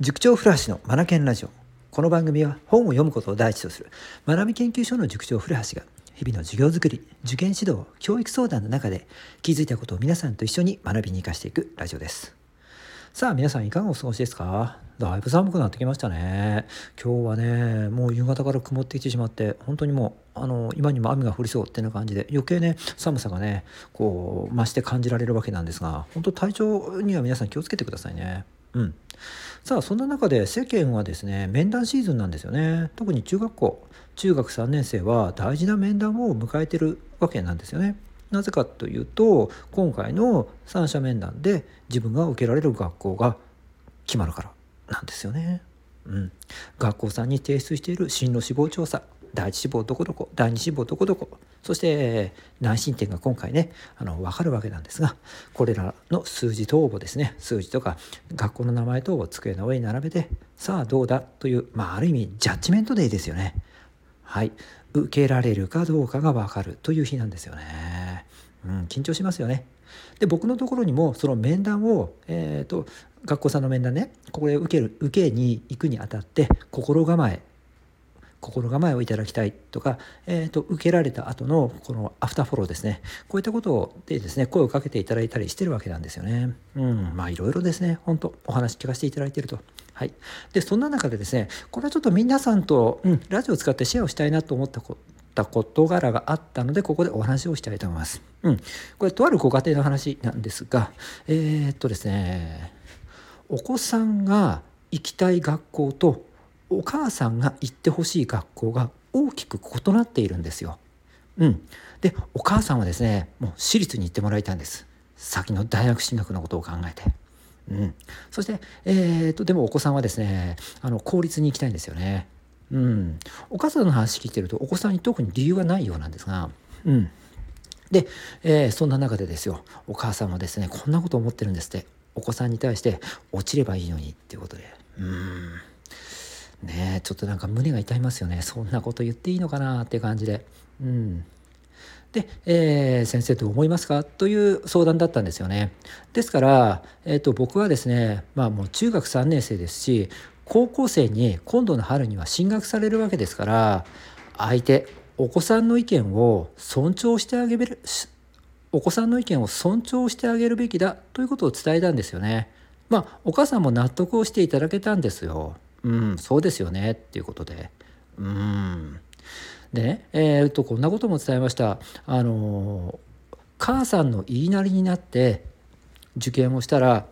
塾長古橋のマナケンラジオ。この番組は本を読むことを第一とする。学び研究所の塾長古橋が日々の授業づくり受験指導教育相談の中で気づいたことを皆さんと一緒に学びに生かしていくラジオです。さあ皆さんいかがお過ごしですか？だいぶ寒くなってきましたね。今日はねもう夕方から曇ってきてしまって本当にもうあの今にも雨が降りそうってな感じで余計ね寒さがねこう増して感じられるわけなんですが本当体調には皆さん気をつけてくださいね。うん。さあそんな中で世間はですね面談シーズンなんですよね。特に中学校中学3年生は大事な面談を迎えてるわけなんですよね。なぜかというと今回の三者面談で自分が受けられる学校が決まるからなんですよね。うん、学校さんに提出している進路志望調査。第一志望どこどこ第二志望どこどこそして内申点が今回ねあの分かるわけなんですがこれらの数字等をですね数字とか学校の名前等を机の上に並べてさあどうだという、まあ、ある意味ジャッジメントデーですよね。はい受けられるかどうかが分かるという日なんですよね。うん、緊張しますよね。で僕のところにもその面談を、えーと、学校さんの面談ねここで受ける受けに行くにあたって心構え心構えをいただきたいとか、えーと、受けられた後のこのアフターフォローですねこういったことでですね声をかけていただいたりしてるわけなんですよね。うんまあいろいろですね本当お話聞かせていただいてると。はい、でそんな中でですねこれはちょっと皆さんと、うん、ラジオを使ってシェアをしたいなと思ったった事柄があったのでここでお話をしたいと思います。うん、これとあるご家庭の話なんですがえー、っとですねお子さんが行きたい学校とお母さんが行ってほしい学校が大きく異なっているんですよ。うん、でお母さんはですねもう私立に行ってもらいたいんです。先の大学進学のことを考えて。うん、そして、えーとでもお子さんはですねあの公立に行きたいんですよね。うん、お母さんの話聞いてるとお子さんに特に理由はないようなんですが、うん、で、えー、そんな中でですよお母さんはですねこんなこと思ってるんですってお子さんに対して落ちればいいのにっていうことで。うん。ねちょっとなんか胸が痛いますよねそんなこと言っていいのかなって感じでうんで、えー、先生どう思いますか？という相談だったんですよね。ですから、えーと僕はですねまあもう中学3年生ですし高校生に今度の春には進学されるわけですから相手お子さんの意見を尊重してあげるお子さんの意見を尊重してあげるべきだということを伝えたんですよね。まあお母さんも納得をしていただけたんですよ。うんそうですよねっていうことで。うんでねえー、っとこんなことも伝えました。あの母さんの言いなりになって受験をしたら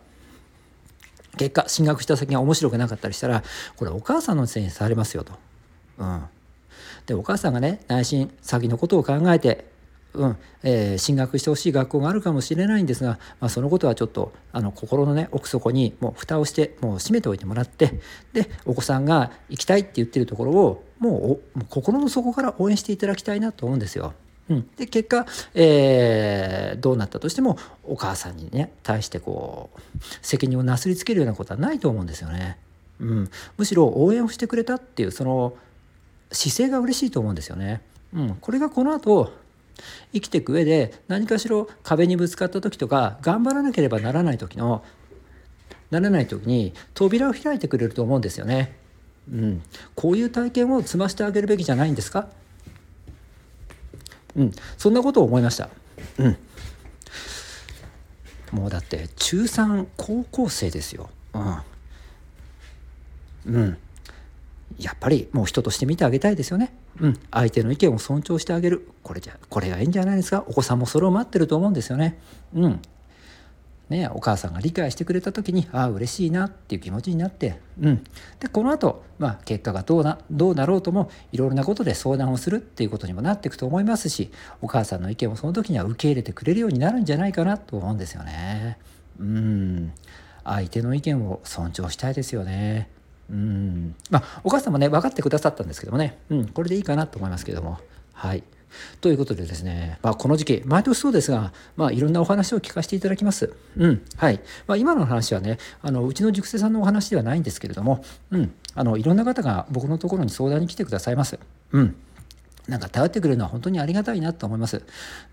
結果進学した先が面白くなかったりしたらこれお母さんのせいにされますよと。うん、でお母さんがね内心先のことを考えて、うんえー、進学してほしい学校があるかもしれないんですが、まあ、そのことはちょっとあの心のね奥底にもう蓋をしてもう閉めておいてもらってでお子さんが行きたいって言ってるところをもう心の底から応援していただきたいなと思うんですよ。うん、で結果、えー、どうなったとしてもお母さんにね対してこう責任をなすりつけるようなことはないと思うんですよね。うん、むしろ応援をしてくれたっていうその姿勢が嬉しいと思うんですよね。うん、これがこの後生きていく上で何かしら壁にぶつかった時とか頑張らなければならない時のならない時に扉を開いてくれると思うんですよね。うん、こういう体験を積ましてあげるべきじゃないんですか？うん、そんなことを思いました。うん、もうだって中3高校生ですよ。うん、うん、やっぱりもう人として見てあげたいですよね。うん、相手の意見を尊重してあげるこれじゃこれがいいんじゃないですかお子さんもそれを待ってると思うんですよね。うん、ね、お母さんが理解してくれた時にああ嬉しいなっていう気持ちになって、うん、でこの後、まあ結果がどうなどうなろうともいろいろなことで相談をするっていうことにもなっていくと思いますしお母さんの意見もその時には受け入れてくれるようになるんじゃないかなと思うんですよね。うん相手の意見を尊重したいですよね。うんまあお母さんもね分かってくださったんですけどもね、うん、これでいいかなと思いますけどもはい。ということでですね、まあ、この時期、毎年そうですが、まあ、いろんなお話を聞かせていただきます。うん。はい。まあ、今の話はね、あの、うちの塾生さんのお話ではないんですけれども、うん。あの、いろんな方が僕のところに相談に来てくださいます。うん。なんか頼ってくれるのは本当にありがたいなと思います。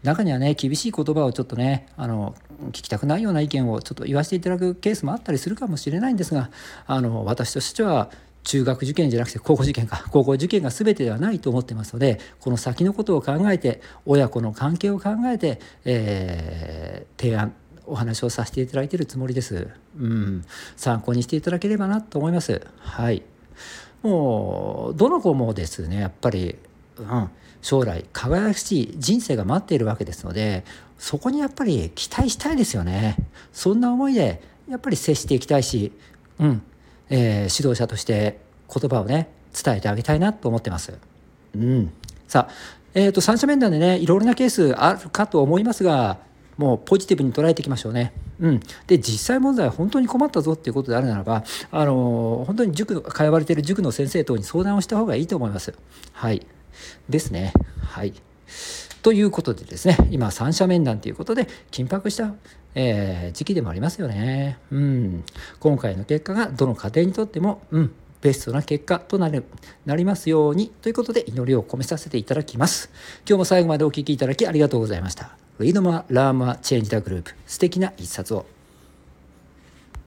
中にはね、厳しい言葉をちょっとね、あの、聞きたくないような意見をちょっと言わせていただくケースもあったりするかもしれないんですが、あの、私としては、中学受験じゃなくて高校受験か高校受験が全てではないと思ってますのでこの先のことを考えて親子の関係を考えて、えー、提案お話をさせていただいているつもりです。うん、参考にしていただければなと思います。はい。もうどの子もですねやっぱりうん、将来輝かしい人生が待っているわけですのでそこにやっぱり期待したいですよねそんな思いでやっぱり接していきたいし、うんえー、指導者として言葉をね伝えてあげたいなと思ってます。うん、さあ、えーと、三者面談でねいろいろなケースあるかと思いますがもうポジティブに捉えていきましょうね。うん、で実際問題本当に困ったぞっていうことであるならばあの本当に塾通われている塾の先生等に相談をした方がいいと思います。はいですね。はい。ということでですね、今、三者面談ということで、緊迫した、えー、時期でもありますよね。うん。今回の結果が、どの家庭にとっても、うん、ベストな結果となるなりますようにということで祈りを込めさせていただきます。今日も最後までお聴きいただきありがとうございました。Read More, Learn More, Change the Group 素敵な一冊を。